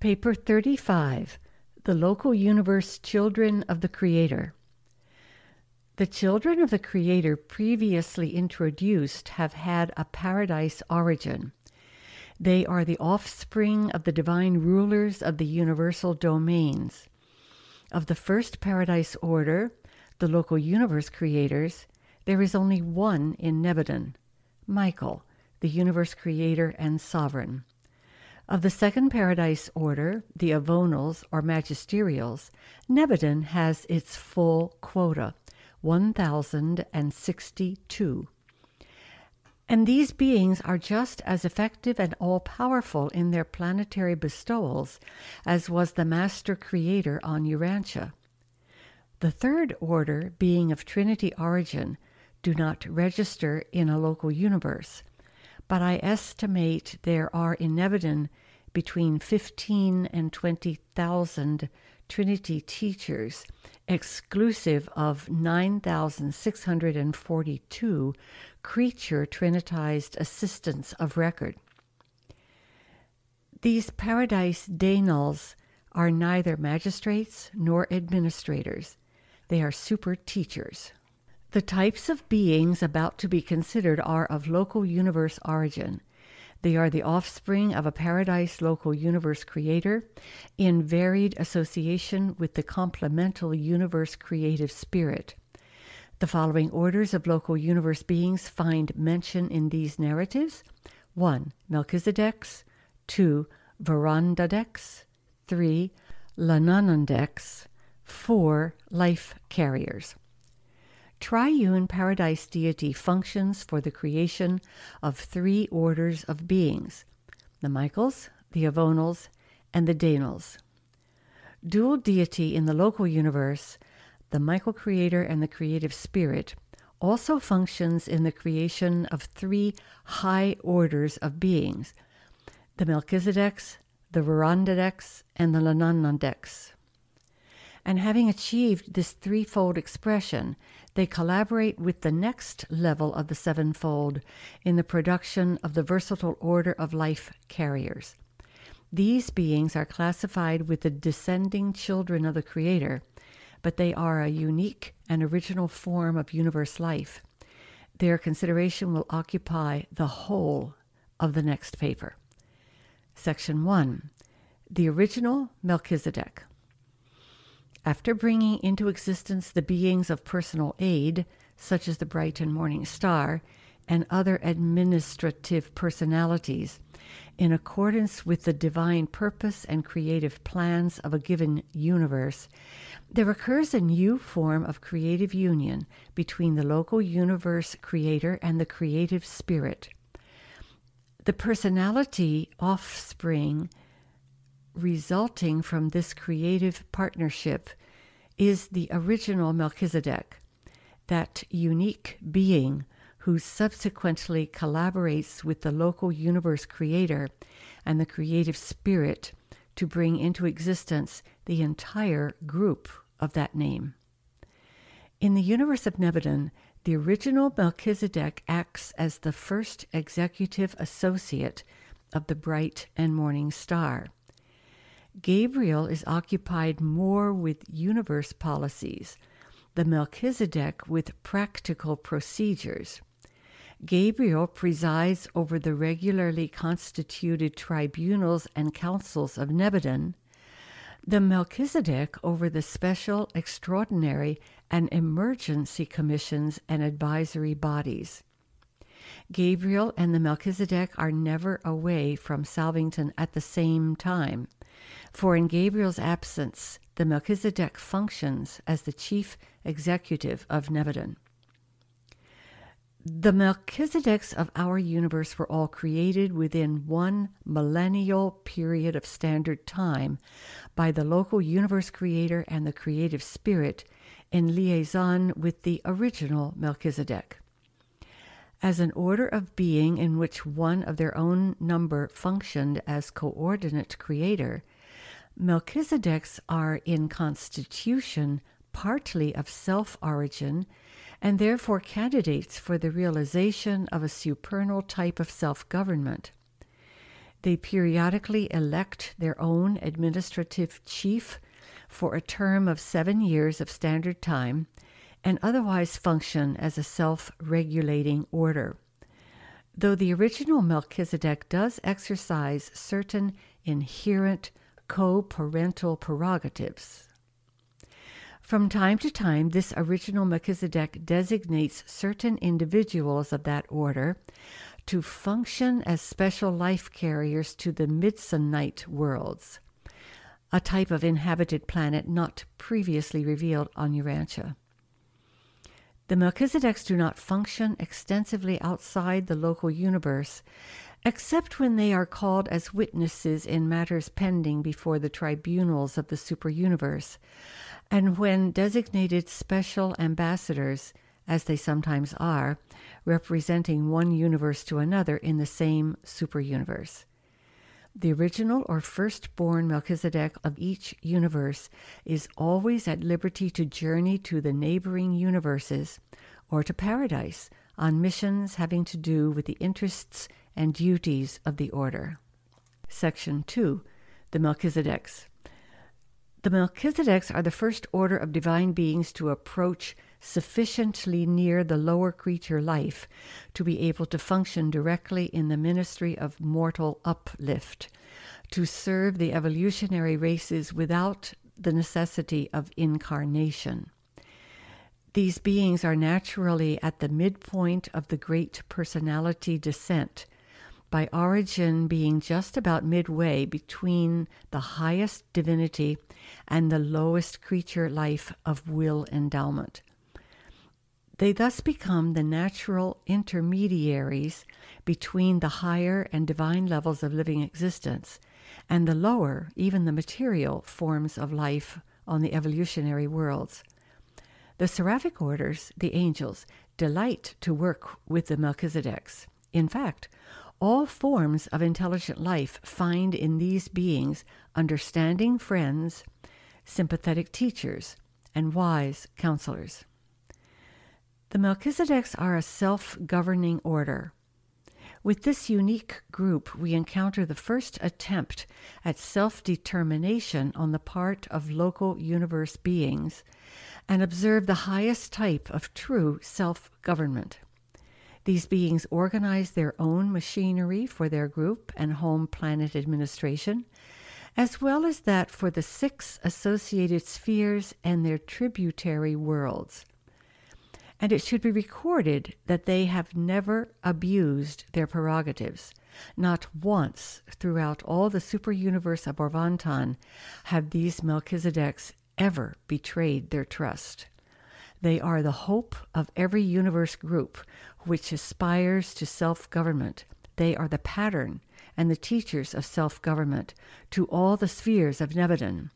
Paper 35 The Local Universe Children of the Creator. The children of the Creator previously introduced have had a paradise origin. They are the offspring of the divine rulers of the universal domains. Of the first paradise order, the local universe creators, there is only one in Nebadon Michael, the universe creator and sovereign. Of the second paradise order, the Avonals or magisterials, Nebadon has its full quota, 1062. And these beings are just as effective and all powerful in their planetary bestowals as was the Master Creator on Urantia. The third order, being of Trinity origin, do not register in a local universe, but I estimate there are in Nebadon between 15 and 20,000 Trinity teachers, exclusive of 9,642 creature trinitized assistants of record. These paradise Daynals are neither magistrates nor administrators. They are super teachers. The types of beings about to be considered are of local universe origin. They are the offspring of a paradise local universe creator in varied association with the complemental universe creative spirit. The following orders of local universe beings find mention in these narratives 1. Melchizedeks, 2. Vorondadeks, 3. Lanonandeks, 4. Life carriers. Triune paradise deity functions for the creation of three orders of beings the Michaels, the Avonals, and the Daynals. Dual deity in the local universe the Michael Creator and the Creative Spirit, also functions in the creation of three high orders of beings the Melchizedeks, the Vorondadeks, and the Lanonandeks. And having achieved this threefold expression, they collaborate with the next level of the sevenfold in the production of the versatile order of life carriers. These beings are classified with the descending children of the Creator but they are a unique and original form of universe life. Their consideration will occupy the whole of the next paper. Section 1 The Original Melchizedek. After bringing into existence the beings of personal aid, such as the bright and morning star, and other administrative personalities, in accordance with the divine purpose and creative plans of a given universe, there occurs a new form of creative union between the local universe creator and the creative spirit. The personality offspring resulting from this creative partnership is the original Melchizedek, that unique being who subsequently collaborates with the local universe creator and the creative spirit to bring into existence the entire group of that name. In the universe of Nebadon, the original Melchizedek acts as the first executive associate of the bright and morning star. Gabriel is occupied more with universe policies, the Melchizedek with practical procedures. Gabriel presides over the regularly constituted tribunals and councils of Nebadon, the Melchizedek over the special, extraordinary, and emergency commissions and advisory bodies. Gabriel and the Melchizedek are never away from Salvington at the same time, for in Gabriel's absence, the Melchizedek functions as the chief executive of Nebadon. The Melchizedeks of our universe were all created within one millennial period of standard time by the local universe creator and the creative spirit in liaison with the original Melchizedek. As an order of being in which one of their own number functioned as coordinate creator, Melchizedeks are in constitution partly of self origin and therefore candidates for the realization of a supernal type of self government. They periodically elect their own administrative chief for a term of seven years of standard time and otherwise function as a self regulating order. Though the original Melchizedek does exercise certain inherent co parental prerogatives. From time to time, this original Melchizedek designates certain individuals of that order to function as special life carriers to the Midsonite worlds, a type of inhabited planet not previously revealed on Urantia. The Melchizedeks do not function extensively outside the local universe, except when they are called as witnesses in matters pending before the tribunals of the superuniverse, and when designated special ambassadors, as they sometimes are, representing one universe to another in the same superuniverse. The original or firstborn Melchizedek of each universe is always at liberty to journey to the neighboring universes or to paradise on missions having to do with the interests and duties of the order. Section 2 The Melchizedeks. The Melchizedeks are the first order of divine beings to approach sufficiently near the lower creature life to be able to function directly in the ministry of mortal uplift, to serve the evolutionary races without the necessity of incarnation. These beings are naturally at the midpoint of the great personality descent, by origin being just about midway between the highest divinity and the lowest creature life of will endowment. They thus become the natural intermediaries between the higher and divine levels of living existence and the lower, even the material, forms of life on the evolutionary worlds. The seraphic orders, the angels, delight to work with the Melchizedeks. In fact, all forms of intelligent life find in these beings understanding friends, sympathetic teachers, and wise counselors. The Melchizedeks are a self governing order. With this unique group, we encounter the first attempt at self determination on the part of local universe beings and observe the highest type of true self government. These beings organize their own machinery for their group and home planet administration, as well as that for the six associated spheres and their tributary worlds and it should be recorded that they have never abused their prerogatives. Not once throughout all the superuniverse of Orvonton have these Melchizedeks ever betrayed their trust. They are the hope of every universe group which aspires to self government. They are the pattern and the teachers of self government to all the spheres of Nebadon.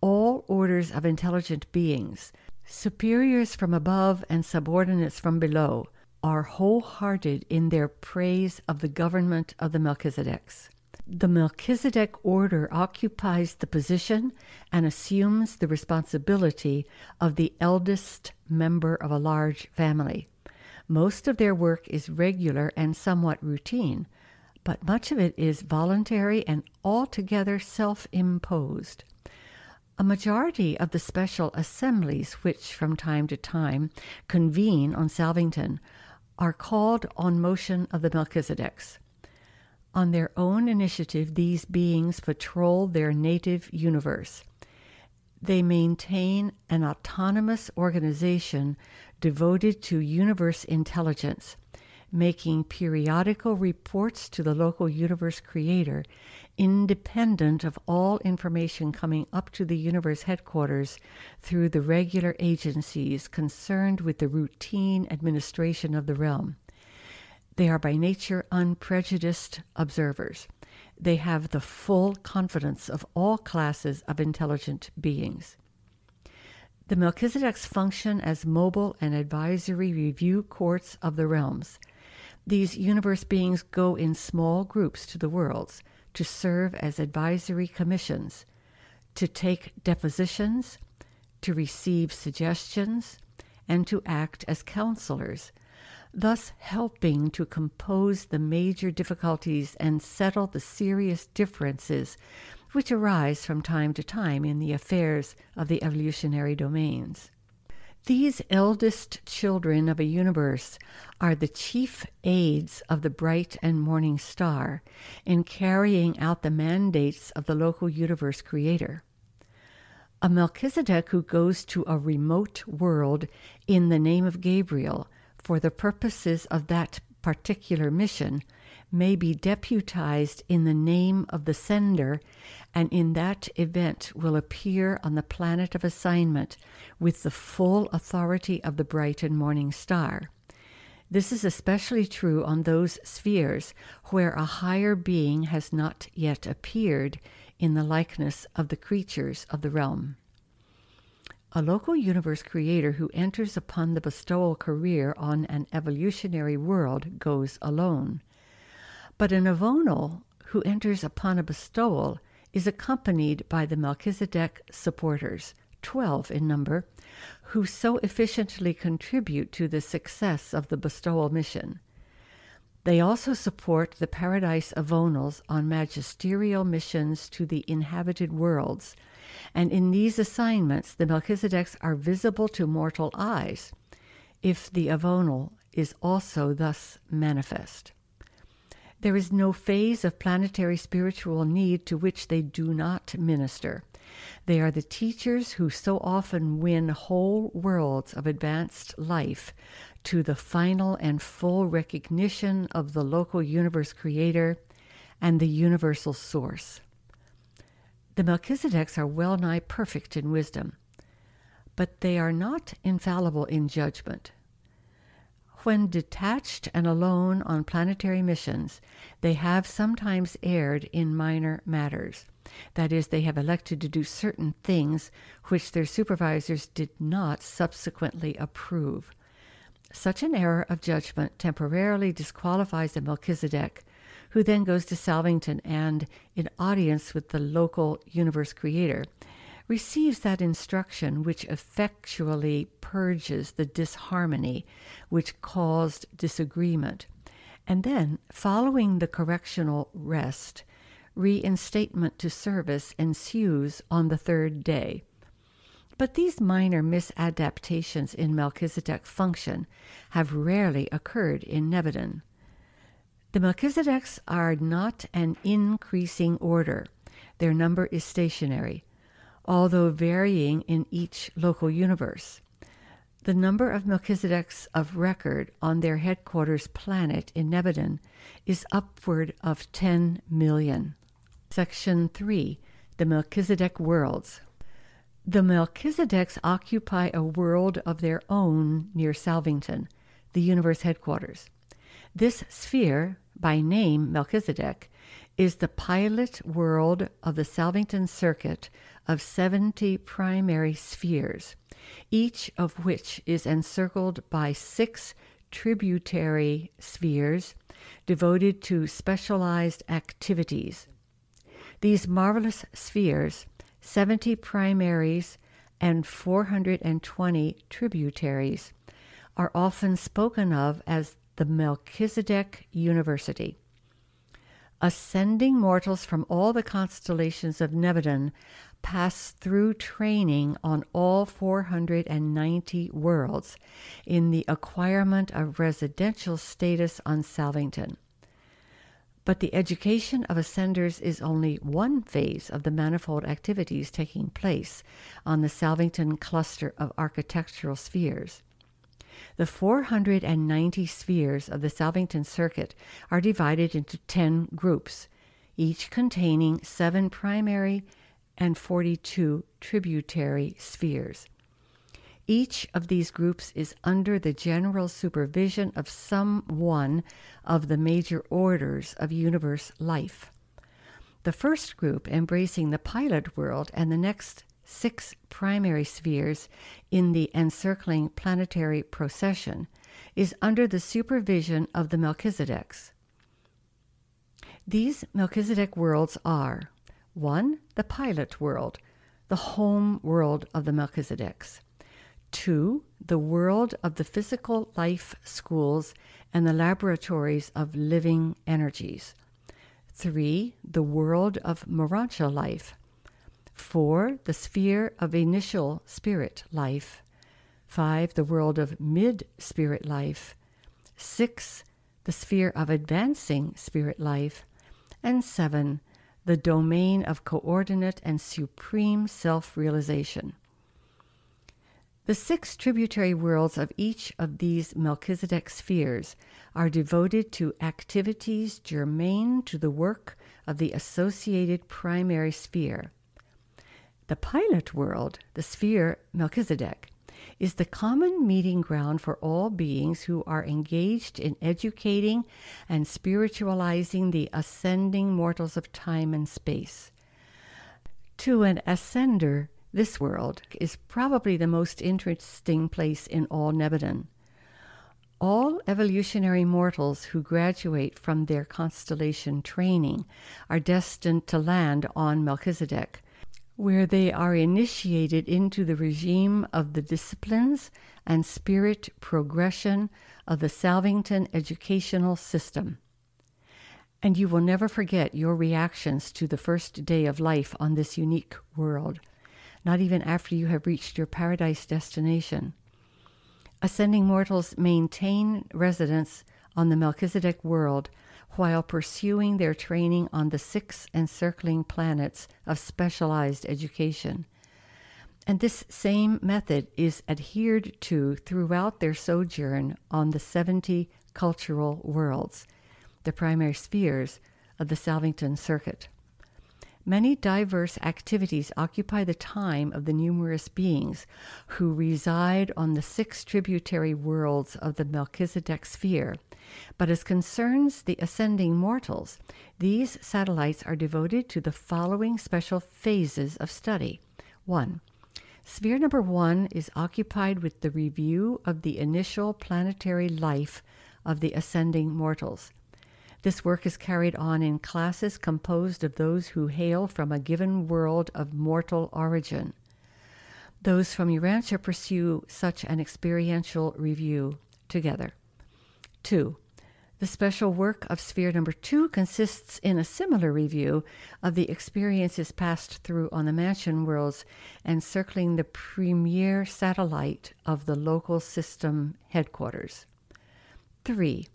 All orders of intelligent beings, Superiors from above and subordinates from below are wholehearted in their praise of the government of the Melchizedeks. The Melchizedek order occupies the position and assumes the responsibility of the eldest member of a large family. Most of their work is regular and somewhat routine, but much of it is voluntary and altogether self imposed. A majority of the special assemblies which from time to time convene on Salvington are called on motion of the Melchizedeks. On their own initiative, these beings patrol their native universe. They maintain an autonomous organization devoted to universe intelligence, making periodical reports to the local universe creator independent of all information coming up to the universe headquarters through the regular agencies concerned with the routine administration of the realm. They are by nature unprejudiced observers. They have the full confidence of all classes of intelligent beings. The Melchizedeks function as mobile and advisory review courts of the realms. These universe beings go in small groups to the worlds to serve as advisory commissions, to take depositions, to receive suggestions, and to act as counselors. Thus helping to compose the major difficulties and settle the serious differences which arise from time to time in the affairs of the evolutionary domains. These eldest children of a universe are the chief aids of the bright and morning star in carrying out the mandates of the local universe creator. A Melchizedek who goes to a remote world in the name of Gabriel for the purposes of that particular mission may be deputized in the name of the sender, and in that event will appear on the planet of assignment with the full authority of the bright and morning star. This is especially true on those spheres where a higher being has not yet appeared in the likeness of the creatures of the realm. A local universe creator who enters upon the bestowal career on an evolutionary world goes alone. But an avonal who enters upon a bestowal is accompanied by the Melchizedek supporters, 12 in number, who so efficiently contribute to the success of the bestowal mission. They also support the Paradise Avonals on magisterial missions to the inhabited worlds and in these assignments, the Melchizedeks are visible to mortal eyes, if the Avonal is also thus manifest. There is no phase of planetary spiritual need to which they do not minister. They are the teachers who so often win whole worlds of advanced life to the final and full recognition of the local universe creator and the universal source. The Melchizedeks are well nigh perfect in wisdom, but they are not infallible in judgment. When detached and alone on planetary missions, they have sometimes erred in minor matters. That is, they have elected to do certain things which their supervisors did not subsequently approve. Such an error of judgment temporarily disqualifies a Melchizedek who then goes to Salvington and, in audience with the local universe creator, receives that instruction which effectually purges the disharmony which caused disagreement. And then, following the correctional rest, reinstatement to service ensues on the third day. But these minor misadaptations in Melchizedek function have rarely occurred in Nebadon. The Melchizedeks are not an increasing order. Their number is stationary, although varying in each local universe. The number of Melchizedeks of record on their headquarters planet in Nebadon is upward of 10 million. Section 3 The Melchizedek Worlds. The Melchizedeks occupy a world of their own near Salvington, the universe headquarters. This sphere, by name Melchizedek, is the pilot world of the Salvington Circuit of 70 primary spheres, each of which is encircled by six tributary spheres devoted to specialized activities. These marvelous spheres, 70 primaries and 420 tributaries, are often spoken of as the Melchizedek University. Ascending mortals from all the constellations of Nebadon pass through training on all 490 worlds in the acquirement of residential status on Salvington. But the education of ascenders is only one phase of the manifold activities taking place on the Salvington cluster of architectural spheres. The 490 spheres of the Salvington Circuit are divided into 10 groups, each containing seven primary and 42 tributary spheres. Each of these groups is under the general supervision of some one of the major orders of universe life. The first group, embracing the pilot world, and the next six primary spheres in the encircling planetary procession, is under the supervision of the Melchizedeks. These Melchizedek worlds are 1. The pilot world, the home world of the Melchizedeks, 2. The world of the physical life schools and the laboratories of living energies. 3. The world of Morontia life. 4. The sphere of initial spirit life. 5. The world of mid spirit life. 6. The sphere of advancing spirit life. And 7. The domain of coordinate and supreme self realization. The six tributary worlds of each of these Melchizedek spheres are devoted to activities germane to the work of the associated primary sphere. The pilot world, the sphere Melchizedek, is the common meeting ground for all beings who are engaged in educating and spiritualizing the ascending mortals of time and space. To an ascender, this world is probably the most interesting place in all Nebadon. All evolutionary mortals who graduate from their constellation training are destined to land on Melchizedek, where they are initiated into the regime of the disciplines and spirit progression of the Salvington educational system. And you will never forget your reactions to the first day of life on this unique world not even after you have reached your paradise destination. Ascending mortals maintain residence on the Melchizedek world while pursuing their training on the six encircling planets of specialized education. And this same method is adhered to throughout their sojourn on the 70 cultural worlds, the primary spheres of the Salvington Circuit. Many diverse activities occupy the time of the numerous beings who reside on the six tributary worlds of the Melchizedek sphere. But as concerns the ascending mortals, these satellites are devoted to the following special phases of study. 1. Sphere number one is occupied with the review of the initial planetary life of the ascending mortals. This work is carried on in classes composed of those who hail from a given world of mortal origin. Those from Urantia pursue such an experiential review together. 2. The special work of sphere number two consists in a similar review of the experiences passed through on the mansion worlds encircling the premier satellite of the local system headquarters. 3.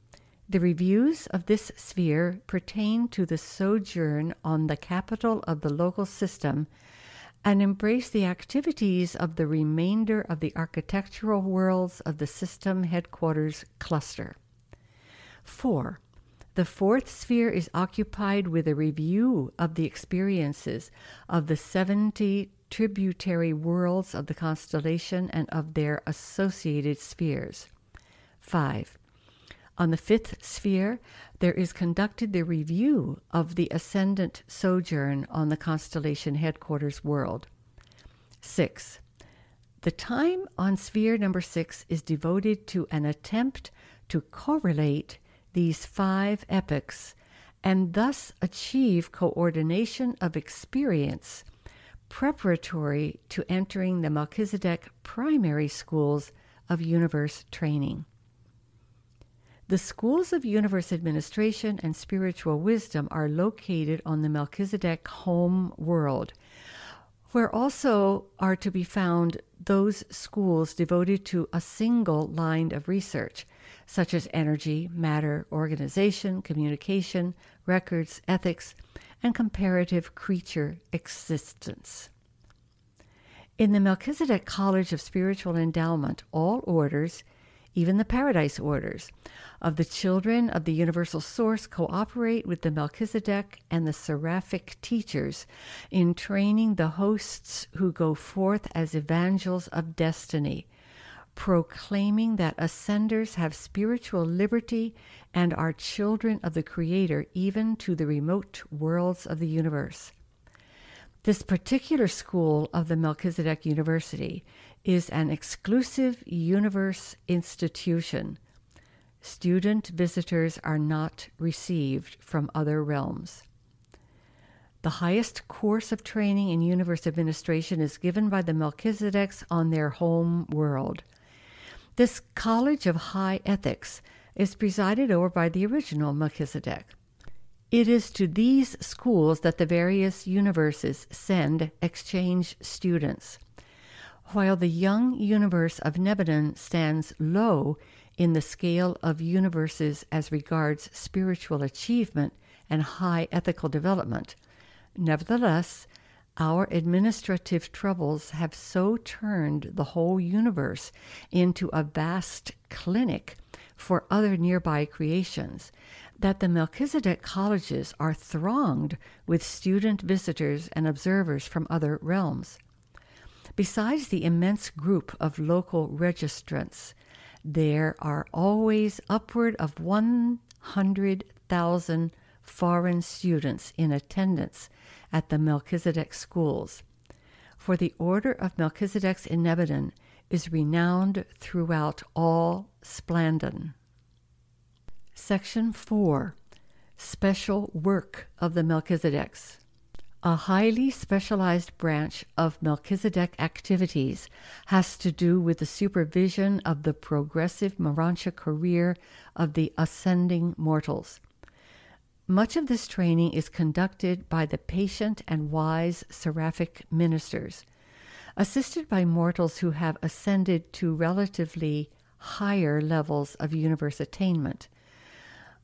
The reviews of this sphere pertain to the sojourn on the capital of the local system and embrace the activities of the remainder of the architectural worlds of the system headquarters cluster. 4. The fourth sphere is occupied with a review of the experiences of the 70 tributary worlds of the constellation and of their associated spheres. 5. On the fifth sphere, there is conducted the review of the ascendant sojourn on the constellation headquarters world. 6. The time on sphere number 6 is devoted to an attempt to correlate these five epochs and thus achieve coordination of experience preparatory to entering the Melchizedek primary schools of universe training. The schools of universe administration and spiritual wisdom are located on the Melchizedek home world, where also are to be found those schools devoted to a single line of research, such as energy, matter, organization, communication, records, ethics, and comparative creature existence. In the Melchizedek College of Spiritual Endowment, all orders, even the paradise orders of the children of the universal source cooperate with the Melchizedek and the seraphic teachers in training the hosts who go forth as evangels of destiny, proclaiming that ascenders have spiritual liberty and are children of the Creator even to the remote worlds of the universe. This particular school of the Melchizedek University is an exclusive universe institution. Student visitors are not received from other realms. The highest course of training in universe administration is given by the Melchizedeks on their home world. This College of High Ethics is presided over by the original Melchizedek. It is to these schools that the various universes send exchange students. While the young universe of Nebadon stands low in the scale of universes as regards spiritual achievement and high ethical development, nevertheless, our administrative troubles have so turned the whole universe into a vast clinic for other nearby creations that the Melchizedek colleges are thronged with student visitors and observers from other realms. Besides the immense group of local registrants, there are always upward of 100,000 foreign students in attendance at the Melchizedek schools. For the order of Melchizedek's in Nebadon is renowned throughout all Splandon. Section 4 Special Work of the Melchizedeks. A highly specialized branch of Melchizedek activities has to do with the supervision of the progressive Morontia career of the ascending mortals. Much of this training is conducted by the patient and wise seraphic ministers, assisted by mortals who have ascended to relatively higher levels of universe attainment.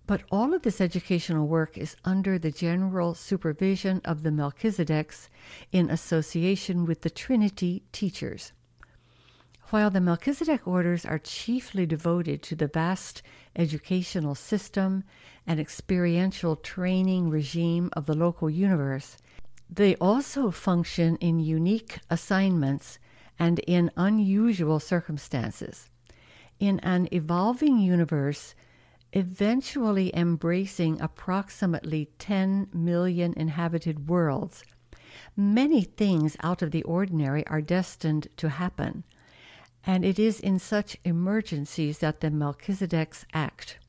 But all of this educational work is under the general supervision of the Melchizedeks in association with the Trinity teachers. While the Melchizedek orders are chiefly devoted to the vast educational system and experiential training regime of the local universe, they also function in unique assignments and in unusual circumstances. In an evolving universe, eventually embracing approximately 10 million inhabited worlds, many things out of the ordinary are destined to happen, and it is in such emergencies that the Melchizedeks act.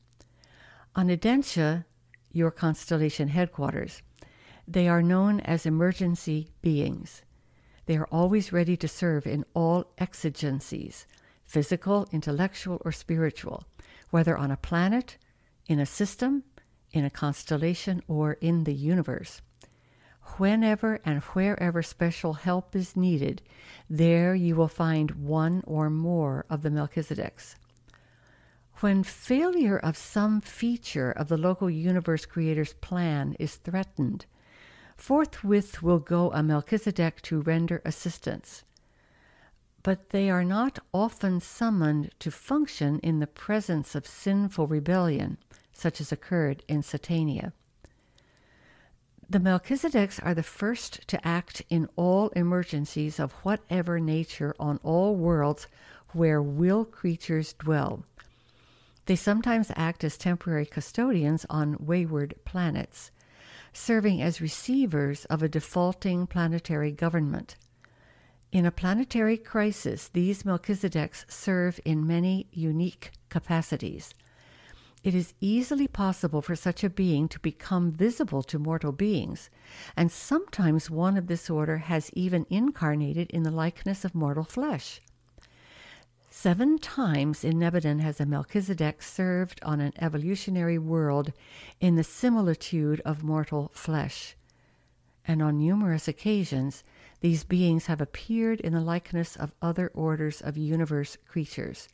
On Edentia, your constellation headquarters, they are known as emergency beings. They are always ready to serve in all exigencies physical, intellectual, or spiritual whether on a planet, in a system, in a constellation, or in the universe. Whenever and wherever special help is needed, there you will find one or more of the Melchizedeks. When failure of some feature of the local universe creator's plan is threatened, forthwith will go a Melchizedek to render assistance but they are not often summoned to function in the presence of sinful rebellion, such as occurred in Satania. The Melchizedeks are the first to act in all emergencies of whatever nature on all worlds where will creatures dwell. They sometimes act as temporary custodians on wayward planets, serving as receivers of a defaulting planetary government. In a planetary crisis, these Melchizedeks serve in many unique capacities. It is easily possible for such a being to become visible to mortal beings, and sometimes one of this order has even incarnated in the likeness of mortal flesh. Seven times in Nebadon has a Melchizedek served on an evolutionary world in the similitude of mortal flesh, and on numerous occasions these beings have appeared in the likeness of other orders of universe creatures.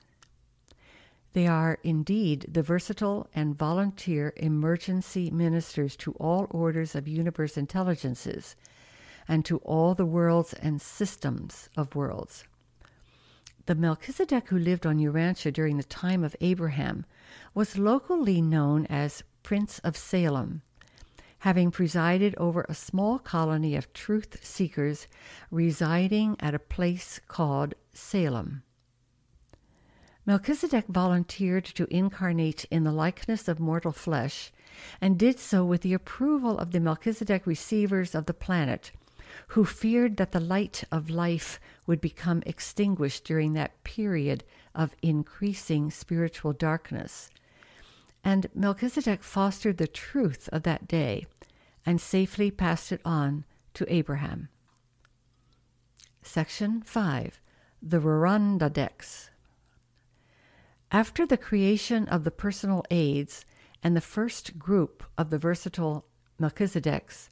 They are indeed the versatile and volunteer emergency ministers to all orders of universe intelligences and to all the worlds and systems of worlds. The Melchizedek who lived on Urantia during the time of Abraham was locally known as Prince of Salem having presided over a small colony of truth seekers residing at a place called Salem. Melchizedek volunteered to incarnate in the likeness of mortal flesh and did so with the approval of the Melchizedek receivers of the planet, who feared that the light of life would become extinguished during that period of increasing spiritual darkness and Melchizedek fostered the truth of that day and safely passed it on to Abraham. Section 5 The Vorondadeks. After the creation of the personal aids and the first group of the versatile Melchizedeks,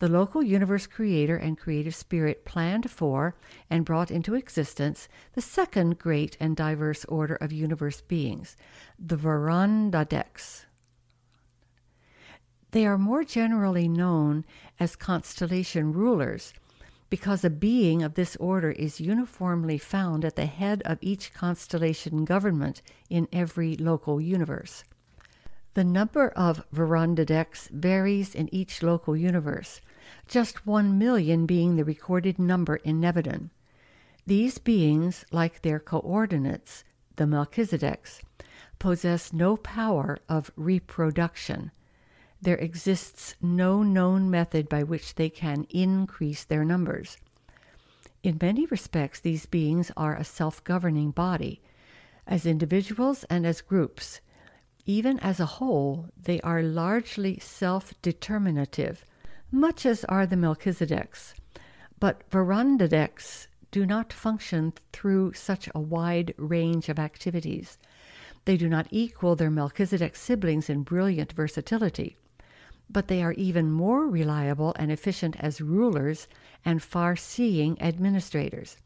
the local universe creator and creative spirit planned for and brought into existence the second great and diverse order of universe beings, the Vorondadeks. They are more generally known as constellation rulers because a being of this order is uniformly found at the head of each constellation government in every local universe. The number of Vorondadeks varies in each local universe, just one million being the recorded number in Nebadon. These beings, like their coordinates, the Melchizedeks, possess no power of reproduction. There exists no known method by which they can increase their numbers. In many respects, these beings are a self governing body. As individuals and as groups, even as a whole, they are largely self determinative, much as are the Melchizedeks. But Vorondadeks do not function through such a wide range of activities. They do not equal their Melchizedek siblings in brilliant versatility, but they are even more reliable and efficient as rulers and far seeing administrators.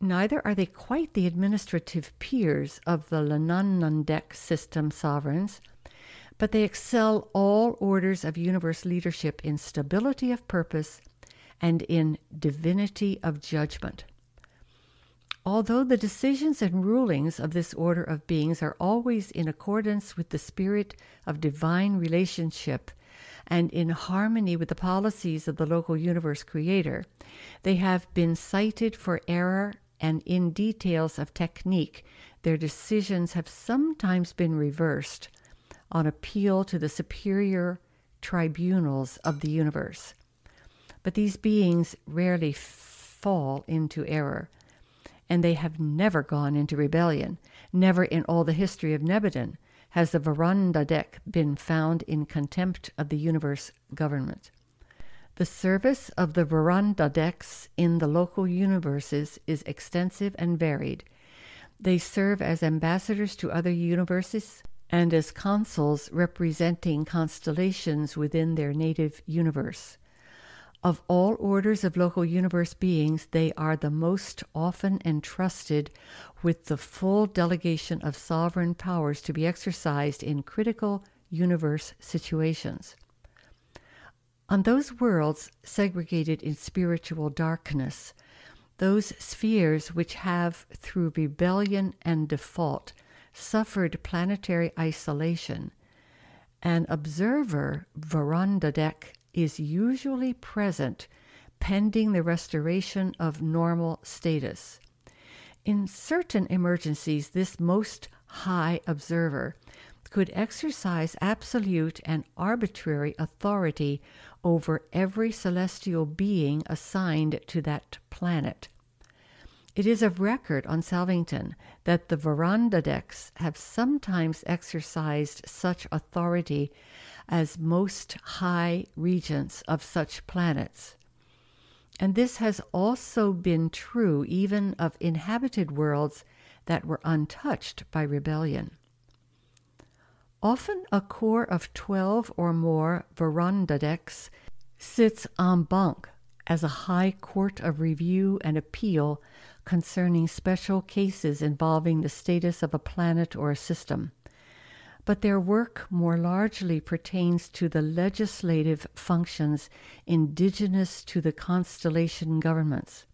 Neither are they quite the administrative peers of the Lanonandek system sovereigns, but they excel all orders of universe leadership in stability of purpose and in divinity of judgment. Although the decisions and rulings of this order of beings are always in accordance with the spirit of divine relationship and in harmony with the policies of the local universe creator, they have been cited for error and in details of technique, their decisions have sometimes been reversed on appeal to the superior tribunals of the universe. But these beings rarely fall into error, and they have never gone into rebellion. Never in all the history of Nebadon has the Vorondadek been found in contempt of the universe government. The service of the Vorondadeks in the local universes is extensive and varied. They serve as ambassadors to other universes and as consuls representing constellations within their native universe. Of all orders of local universe beings, they are the most often entrusted with the full delegation of sovereign powers to be exercised in critical universe situations. On those worlds segregated in spiritual darkness, those spheres which have, through rebellion and default, suffered planetary isolation, an observer, Vorondadek, is usually present pending the restoration of normal status. In certain emergencies, this most high observer could exercise absolute and arbitrary authority over every celestial being assigned to that planet. It is of record on Salvington that the Vorondadeks have sometimes exercised such authority as most high regents of such planets. And this has also been true even of inhabited worlds that were untouched by rebellion. Often a corps of 12 or more Vorondadeks sits en banc as a high court of review and appeal concerning special cases involving the status of a planet or a system. But their work more largely pertains to the legislative functions indigenous to the constellation governments.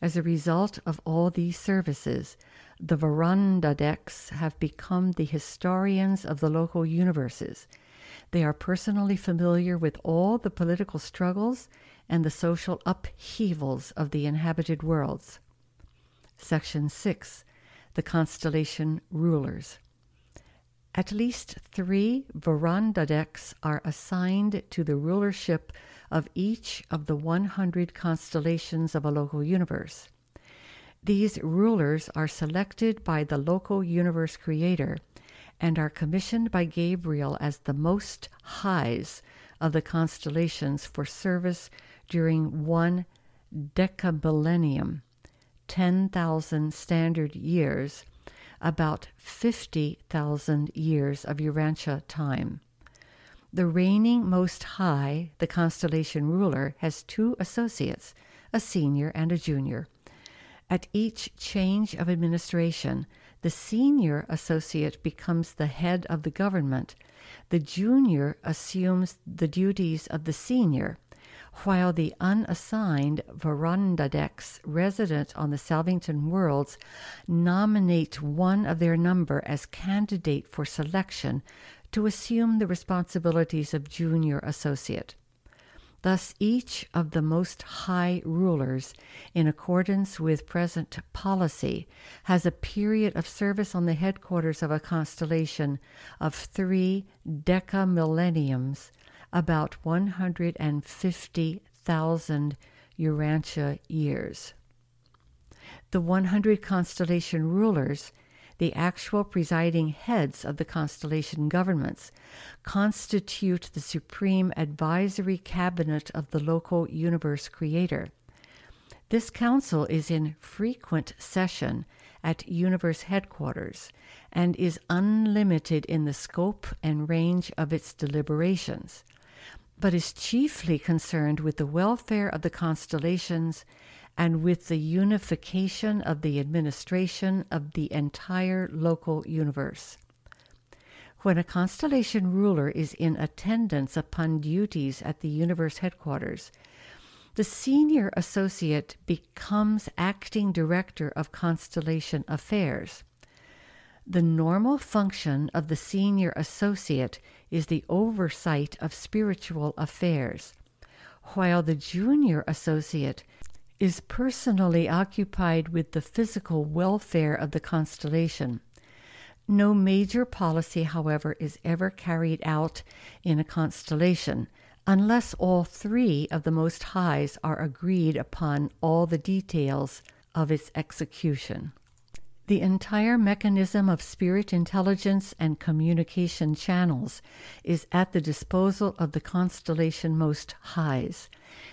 As a result of all these services, the Vorondadeks have become the historians of the local universes. They are personally familiar with all the political struggles and the social upheavals of the inhabited worlds. Section 6 The Constellation Rulers. At least three Vorondadeks are assigned to the rulership of each of the 100 constellations of a local universe. These rulers are selected by the local universe creator and are commissioned by Gabriel as the most highs of the constellations for service during one decamillennium, 10,000 standard years, about 50,000 years of Urantia time. The reigning Most High, the constellation ruler, has two associates, a senior and a junior. At each change of administration, the senior associate becomes the head of the government. The junior assumes the duties of the senior, while the unassigned Vorondadeks resident on the Salvington worlds nominate one of their number as candidate for selection to assume the responsibilities of junior associate. Thus, each of the most high rulers, in accordance with present policy, has a period of service on the headquarters of a constellation of three decamillenniums, about 150,000 Urantia years. The 100 constellation rulers the actual presiding heads of the constellation governments, constitute the supreme advisory cabinet of the local universe creator. This council is in frequent session at universe headquarters and is unlimited in the scope and range of its deliberations, but is chiefly concerned with the welfare of the constellations and with the unification of the administration of the entire local universe. When a constellation ruler is in attendance upon duties at the universe headquarters, the senior associate becomes acting director of constellation affairs. The normal function of the senior associate is the oversight of spiritual affairs, while the junior associate is personally occupied with the physical welfare of the constellation. No major policy, however, is ever carried out in a constellation unless all three of the Most Highs are agreed upon all the details of its execution. The entire mechanism of spirit intelligence and communication channels is at the disposal of the constellation Most Highs.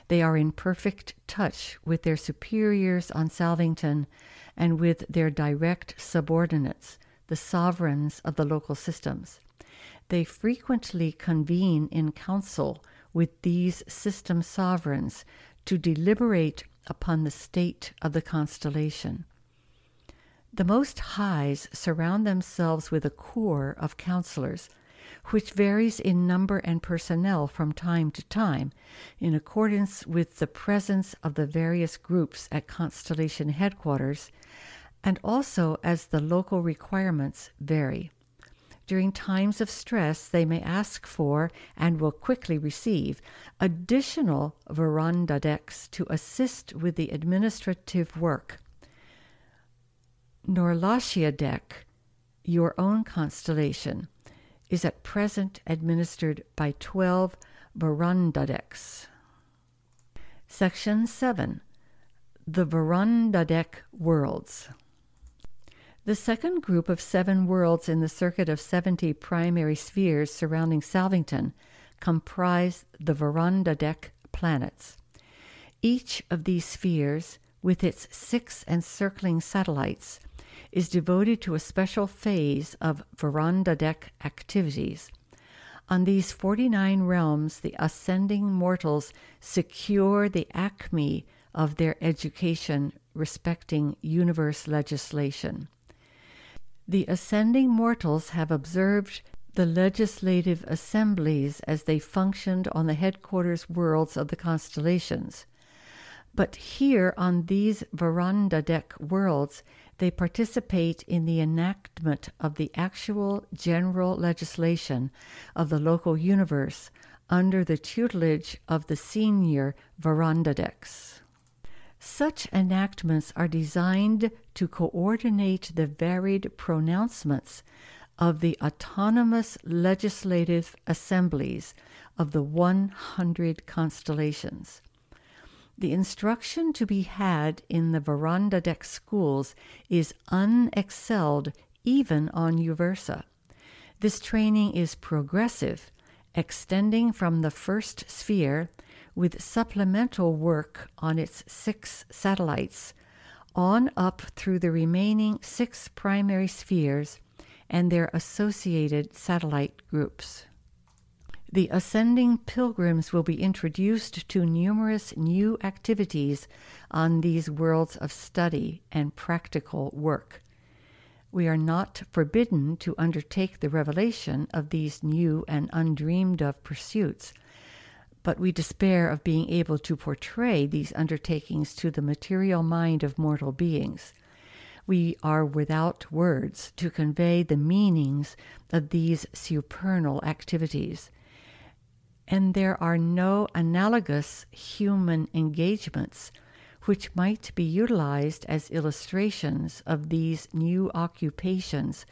They are in perfect touch with their superiors on Salvington and with their direct subordinates, the sovereigns of the local systems. They frequently convene in council with these system sovereigns to deliberate upon the state of the constellation. The Most Highs surround themselves with a corps of counselors, which varies in number and personnel from time to time, in accordance with the presence of the various groups at Constellation headquarters, and also as the local requirements vary. During times of stress, they may ask for and will quickly receive additional Vorondadeks to assist with the administrative work Norlatiadek, your own constellation, is at present administered by 12 Vorondadeks. Section 7 The Vorondadek Worlds. The second group of seven worlds in the circuit of 70 primary spheres surrounding Salvington comprise the Vorondadek planets. Each of these spheres, with its six encircling satellites, is devoted to a special phase of Vorondadek activities. On these 49 realms, the ascending mortals secure the acme of their education respecting universe legislation. The ascending mortals have observed the legislative assemblies as they functioned on the headquarters worlds of the constellations. But here on these Vorondadek worlds, they participate in the enactment of the actual general legislation of the local universe under the tutelage of the senior Vorondadeks. Such enactments are designed to coordinate the varied pronouncements of the autonomous legislative assemblies of the 100 constellations. The instruction to be had in the Vorondadek schools is unexcelled even on Uversa. This training is progressive extending from the first sphere with supplemental work on its six satellites on up through the remaining six primary spheres and their associated satellite groups. The ascending pilgrims will be introduced to numerous new activities on these worlds of study and practical work. We are not forbidden to undertake the revelation of these new and undreamed of pursuits, but we despair of being able to portray these undertakings to the material mind of mortal beings. We are without words to convey the meanings of these supernal activities and there are no analogous human engagements which might be utilized as illustrations of these new occupations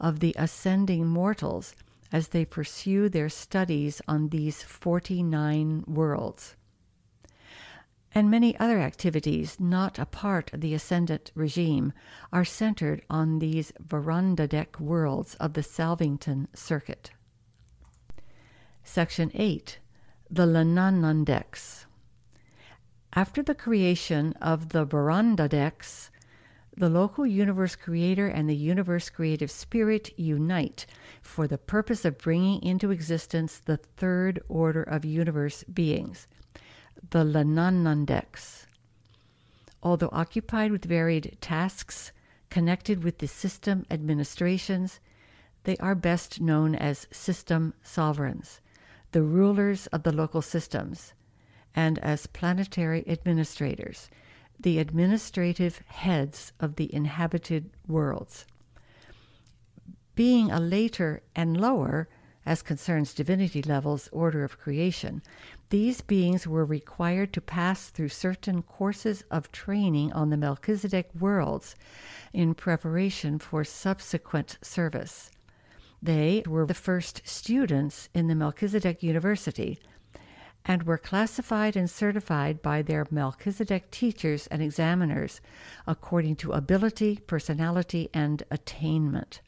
of the ascending mortals as they pursue their studies on these 49 worlds. And many other activities not a part of the ascendant regime are centered on these Vorondadek worlds of the Salvington Circuit. Section 8 The Lanonandeks. After the creation of the Vorondadeks, the local universe creator and the universe creative spirit unite for the purpose of bringing into existence the third order of universe beings, the Lanonandeks. Although occupied with varied tasks connected with the system administrations, they are best known as system sovereigns the rulers of the local systems, and as planetary administrators, the administrative heads of the inhabited worlds. Being a later and lower, as concerns divinity levels, order of creation, these beings were required to pass through certain courses of training on the Melchizedek worlds in preparation for subsequent service. They were the first students in the Melchizedek University and were classified and certified by their Melchizedek teachers and examiners according to ability, personality, and attainment.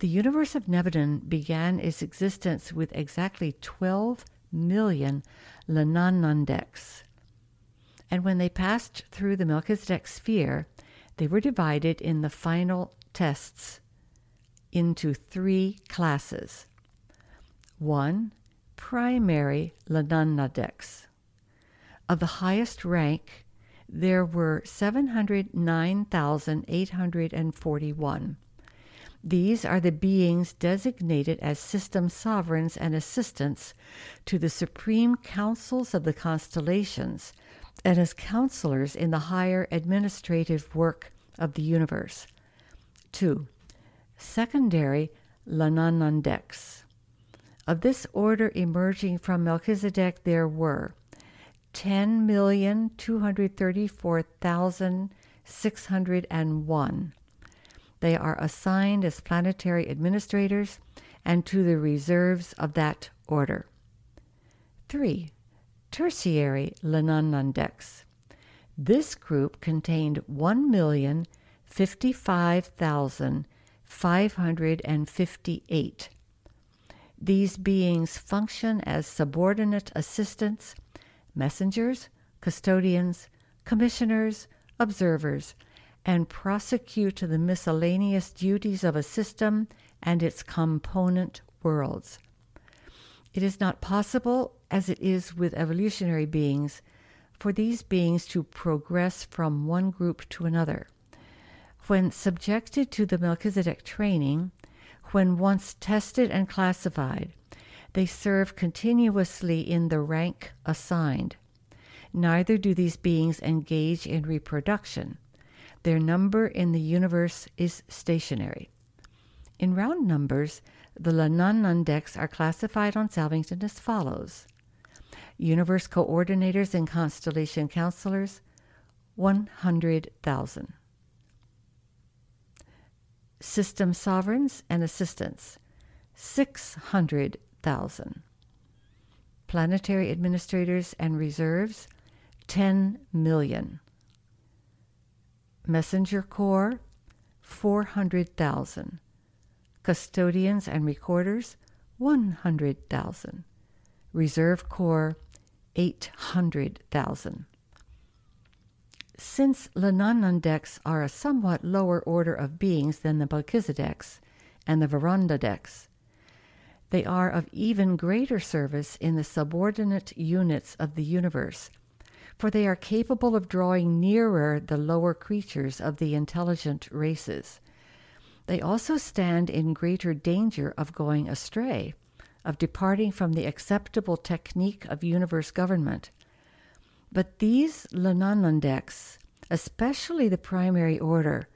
The universe of Nebadon began its existence with exactly 12 million Lanonandeks. And when they passed through the Melchizedek sphere, they were divided in the final tests into three classes. One, primary Lanonandeks. Of the highest rank, there were 709,841. These are the beings designated as system sovereigns and assistants to the supreme councils of the constellations and as counselors in the higher administrative work of the universe. 2 secondary Lanonandeks. Of this order emerging from Melchizedek, there were 10,234,601. They are assigned as planetary administrators and to the reserves of that order. 3. Tertiary Lanonandeks. This group contained 1,055,000 558. These beings function as subordinate assistants, messengers, custodians, commissioners, observers, and prosecute the miscellaneous duties of a system and its component worlds. It is not possible, as it is with evolutionary beings, for these beings to progress from one group to another when subjected to the Melchizedek training, when once tested and classified, they serve continuously in the rank assigned. Neither do these beings engage in reproduction. Their number in the universe is stationary. In round numbers, the Lanonandeks are classified on Salvington as follows Universe coordinators and constellation counselors, 100,000 system sovereigns and assistants, 600,000. Planetary administrators and reserves, 10 million. Messenger Corps, 400,000. Custodians and recorders, 100,000. Reserve Corps, 800,000. Since Lanonandeks are a somewhat lower order of beings than the Melchizedeks and the Vorondadeks, they are of even greater service in the subordinate units of the universe, for they are capable of drawing nearer the lower creatures of the intelligent races. They also stand in greater danger of going astray, of departing from the acceptable technique of universe government but these Lanonandeks, especially the primary order,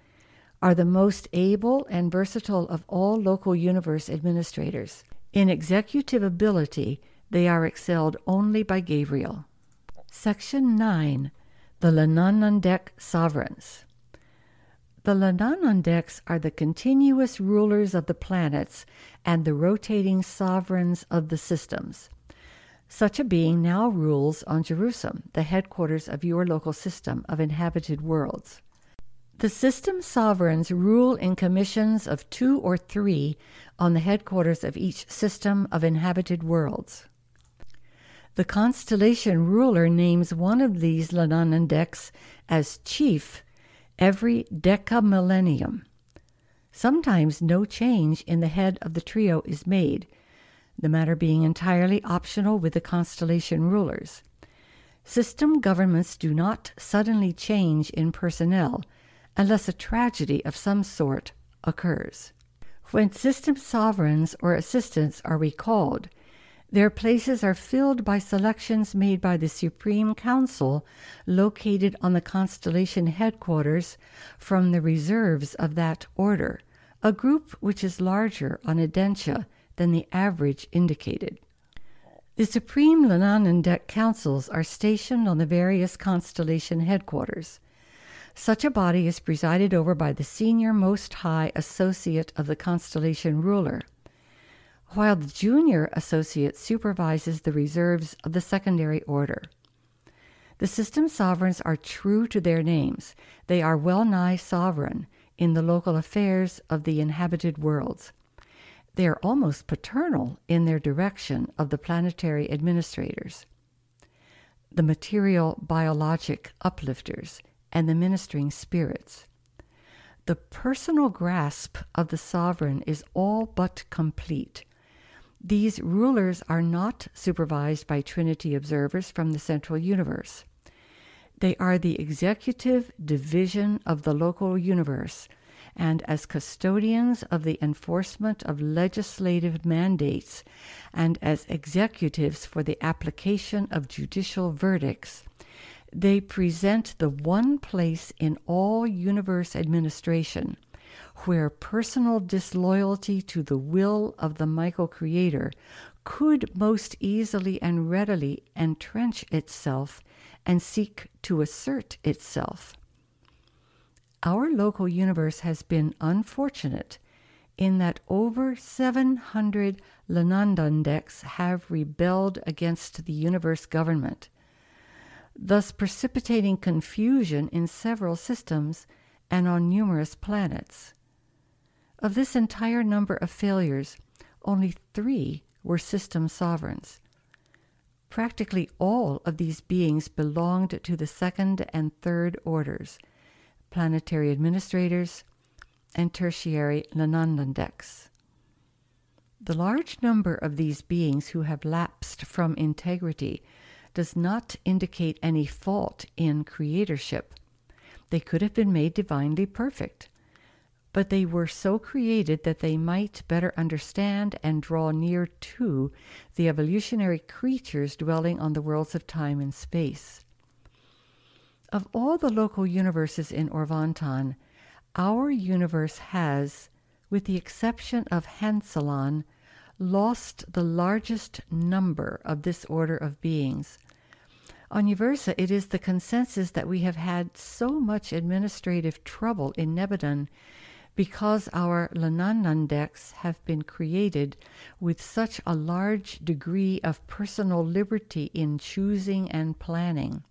are the most able and versatile of all local universe administrators. In executive ability, they are excelled only by Gabriel. Section 9 The Lanonandek Sovereigns. The Lanonandeks are the continuous rulers of the planets and the rotating sovereigns of the systems. Such a being now rules on Jerusalem, the headquarters of your local system of inhabited worlds. The system sovereigns rule in commissions of two or three on the headquarters of each system of inhabited worlds. The constellation ruler names one of these Lanonandeks as chief every decamillennium. Sometimes no change in the head of the trio is made, the matter being entirely optional with the constellation rulers. System governments do not suddenly change in personnel unless a tragedy of some sort occurs. When system sovereigns or assistants are recalled, their places are filled by selections made by the Supreme Council located on the constellation headquarters from the reserves of that order, a group which is larger on Edentia than the average indicated. The Supreme Lanonandek Councils are stationed on the various constellation headquarters. Such a body is presided over by the senior most high associate of the constellation ruler, while the junior associate supervises the reserves of the secondary order. The system sovereigns are true to their names. They are well nigh sovereign in the local affairs of the inhabited worlds. They are almost paternal in their direction of the planetary administrators, the material biologic uplifters, and the ministering spirits. The personal grasp of the sovereign is all but complete. These rulers are not supervised by Trinity observers from the central universe. They are the executive division of the local universe and as custodians of the enforcement of legislative mandates and as executives for the application of judicial verdicts, they present the one place in all universe administration where personal disloyalty to the will of the Michael Creator could most easily and readily entrench itself and seek to assert itself. Our local universe has been unfortunate in that over 700 Lanonandeks have rebelled against the universe government, thus precipitating confusion in several systems and on numerous planets. Of this entire number of failures, only three were system sovereigns. Practically all of these beings belonged to the second and third orders planetary administrators, and tertiary Lanonandeks. The large number of these beings who have lapsed from integrity does not indicate any fault in creatorship. They could have been made divinely perfect, but they were so created that they might better understand and draw near to the evolutionary creatures dwelling on the worlds of time and space. Of all the local universes in Orvonton, our universe has, with the exception of Henselon, lost the largest number of this order of beings. On Uversa, it is the consensus that we have had so much administrative trouble in Nebadon because our Lanonandeks have been created with such a large degree of personal liberty in choosing and planning.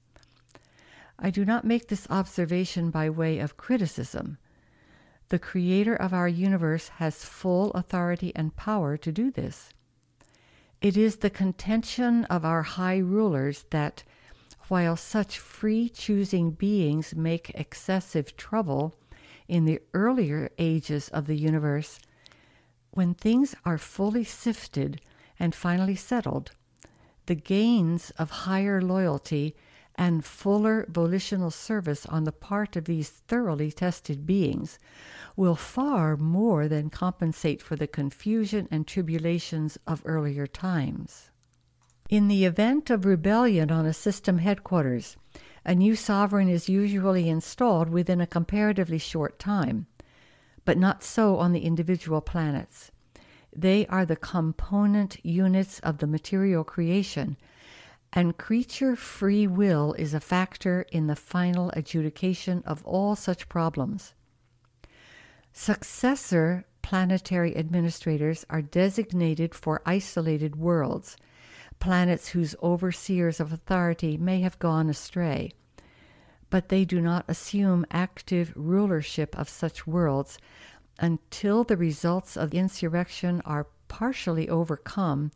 I do not make this observation by way of criticism. The creator of our universe has full authority and power to do this. It is the contention of our high rulers that, while such free choosing beings make excessive trouble in the earlier ages of the universe, when things are fully sifted and finally settled, the gains of higher loyalty and fuller volitional service on the part of these thoroughly tested beings will far more than compensate for the confusion and tribulations of earlier times. In the event of rebellion on a system headquarters, a new sovereign is usually installed within a comparatively short time, but not so on the individual planets. They are the component units of the material creation, and creature free will is a factor in the final adjudication of all such problems. Successor planetary administrators are designated for isolated worlds, planets whose overseers of authority may have gone astray. But they do not assume active rulership of such worlds until the results of insurrection are partially overcome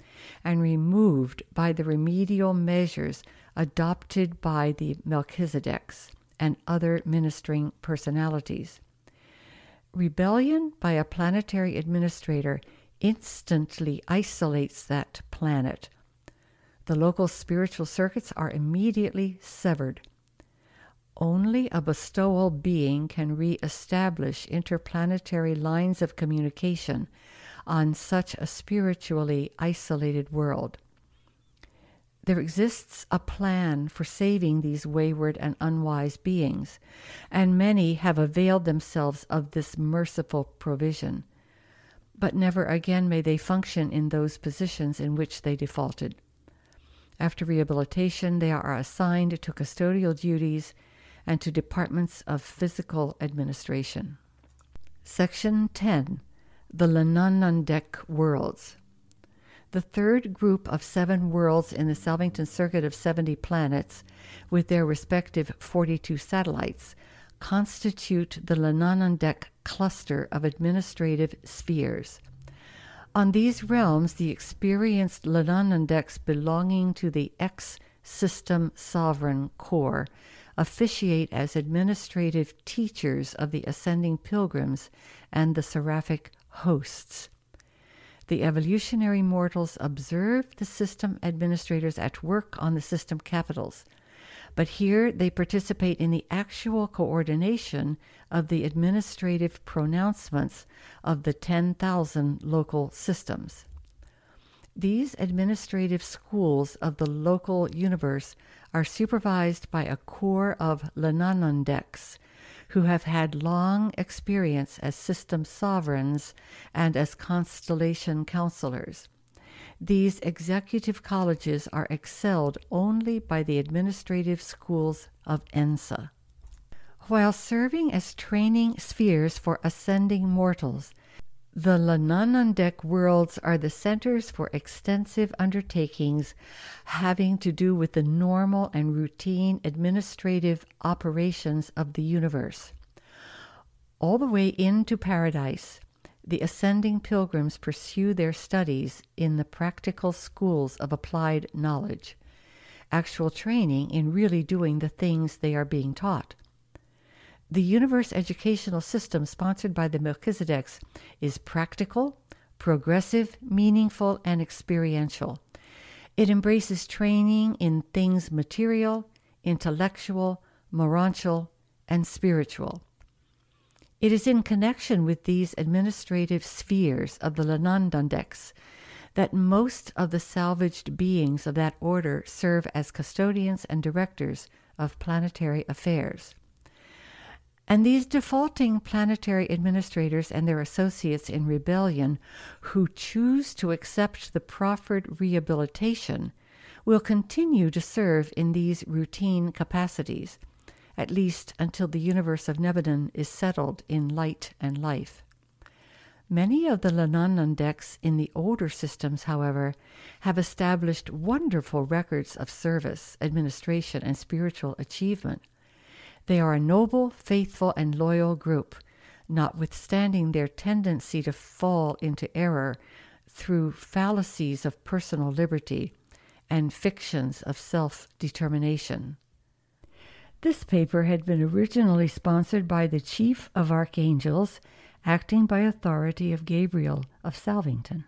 and removed by the remedial measures adopted by the Melchizedeks and other ministering personalities. Rebellion by a planetary administrator instantly isolates that planet the local spiritual circuits are immediately severed. Only a bestowal being can re establish interplanetary lines of communication on such a spiritually isolated world. There exists a plan for saving these wayward and unwise beings, and many have availed themselves of this merciful provision. But never again may they function in those positions in which they defaulted. After rehabilitation, they are assigned to custodial duties and to departments of physical administration. Section 10 The Lanonandek Worlds. The third group of seven worlds in the Salvington Circuit of 70 planets, with their respective 42 satellites, constitute the Lanonandek cluster of administrative spheres. On these realms, the experienced Lanonandeks belonging to the X system sovereign corps officiate as administrative teachers of the ascending pilgrims and the seraphic hosts. The evolutionary mortals observe the system administrators at work on the system capitals but here they participate in the actual coordination of the administrative pronouncements of the 10,000 local systems. These administrative schools of the local universe are supervised by a corps of Lanonandeks who have had long experience as system sovereigns and as constellation counselors. These executive colleges are excelled only by the administrative schools of Ensa. While serving as training spheres for ascending mortals, the Lanonandek worlds are the centers for extensive undertakings having to do with the normal and routine administrative operations of the universe. All the way into paradise, the ascending pilgrims pursue their studies in the practical schools of applied knowledge, actual training in really doing the things they are being taught. The universe educational system sponsored by the Melchizedeks is practical, progressive, meaningful, and experiential. It embraces training in things material, intellectual, morontial, and spiritual. It is in connection with these administrative spheres of the Lanonandeks that most of the salvaged beings of that order serve as custodians and directors of planetary affairs. And these defaulting planetary administrators and their associates in rebellion who choose to accept the proffered rehabilitation will continue to serve in these routine capacities at least until the universe of Nebadon is settled in light and life. Many of the Lanonandeks in the older systems, however, have established wonderful records of service, administration, and spiritual achievement. They are a noble, faithful, and loyal group, notwithstanding their tendency to fall into error through fallacies of personal liberty and fictions of self determination. This paper had been originally sponsored by the Chief of Archangels, acting by authority of Gabriel of Salvington.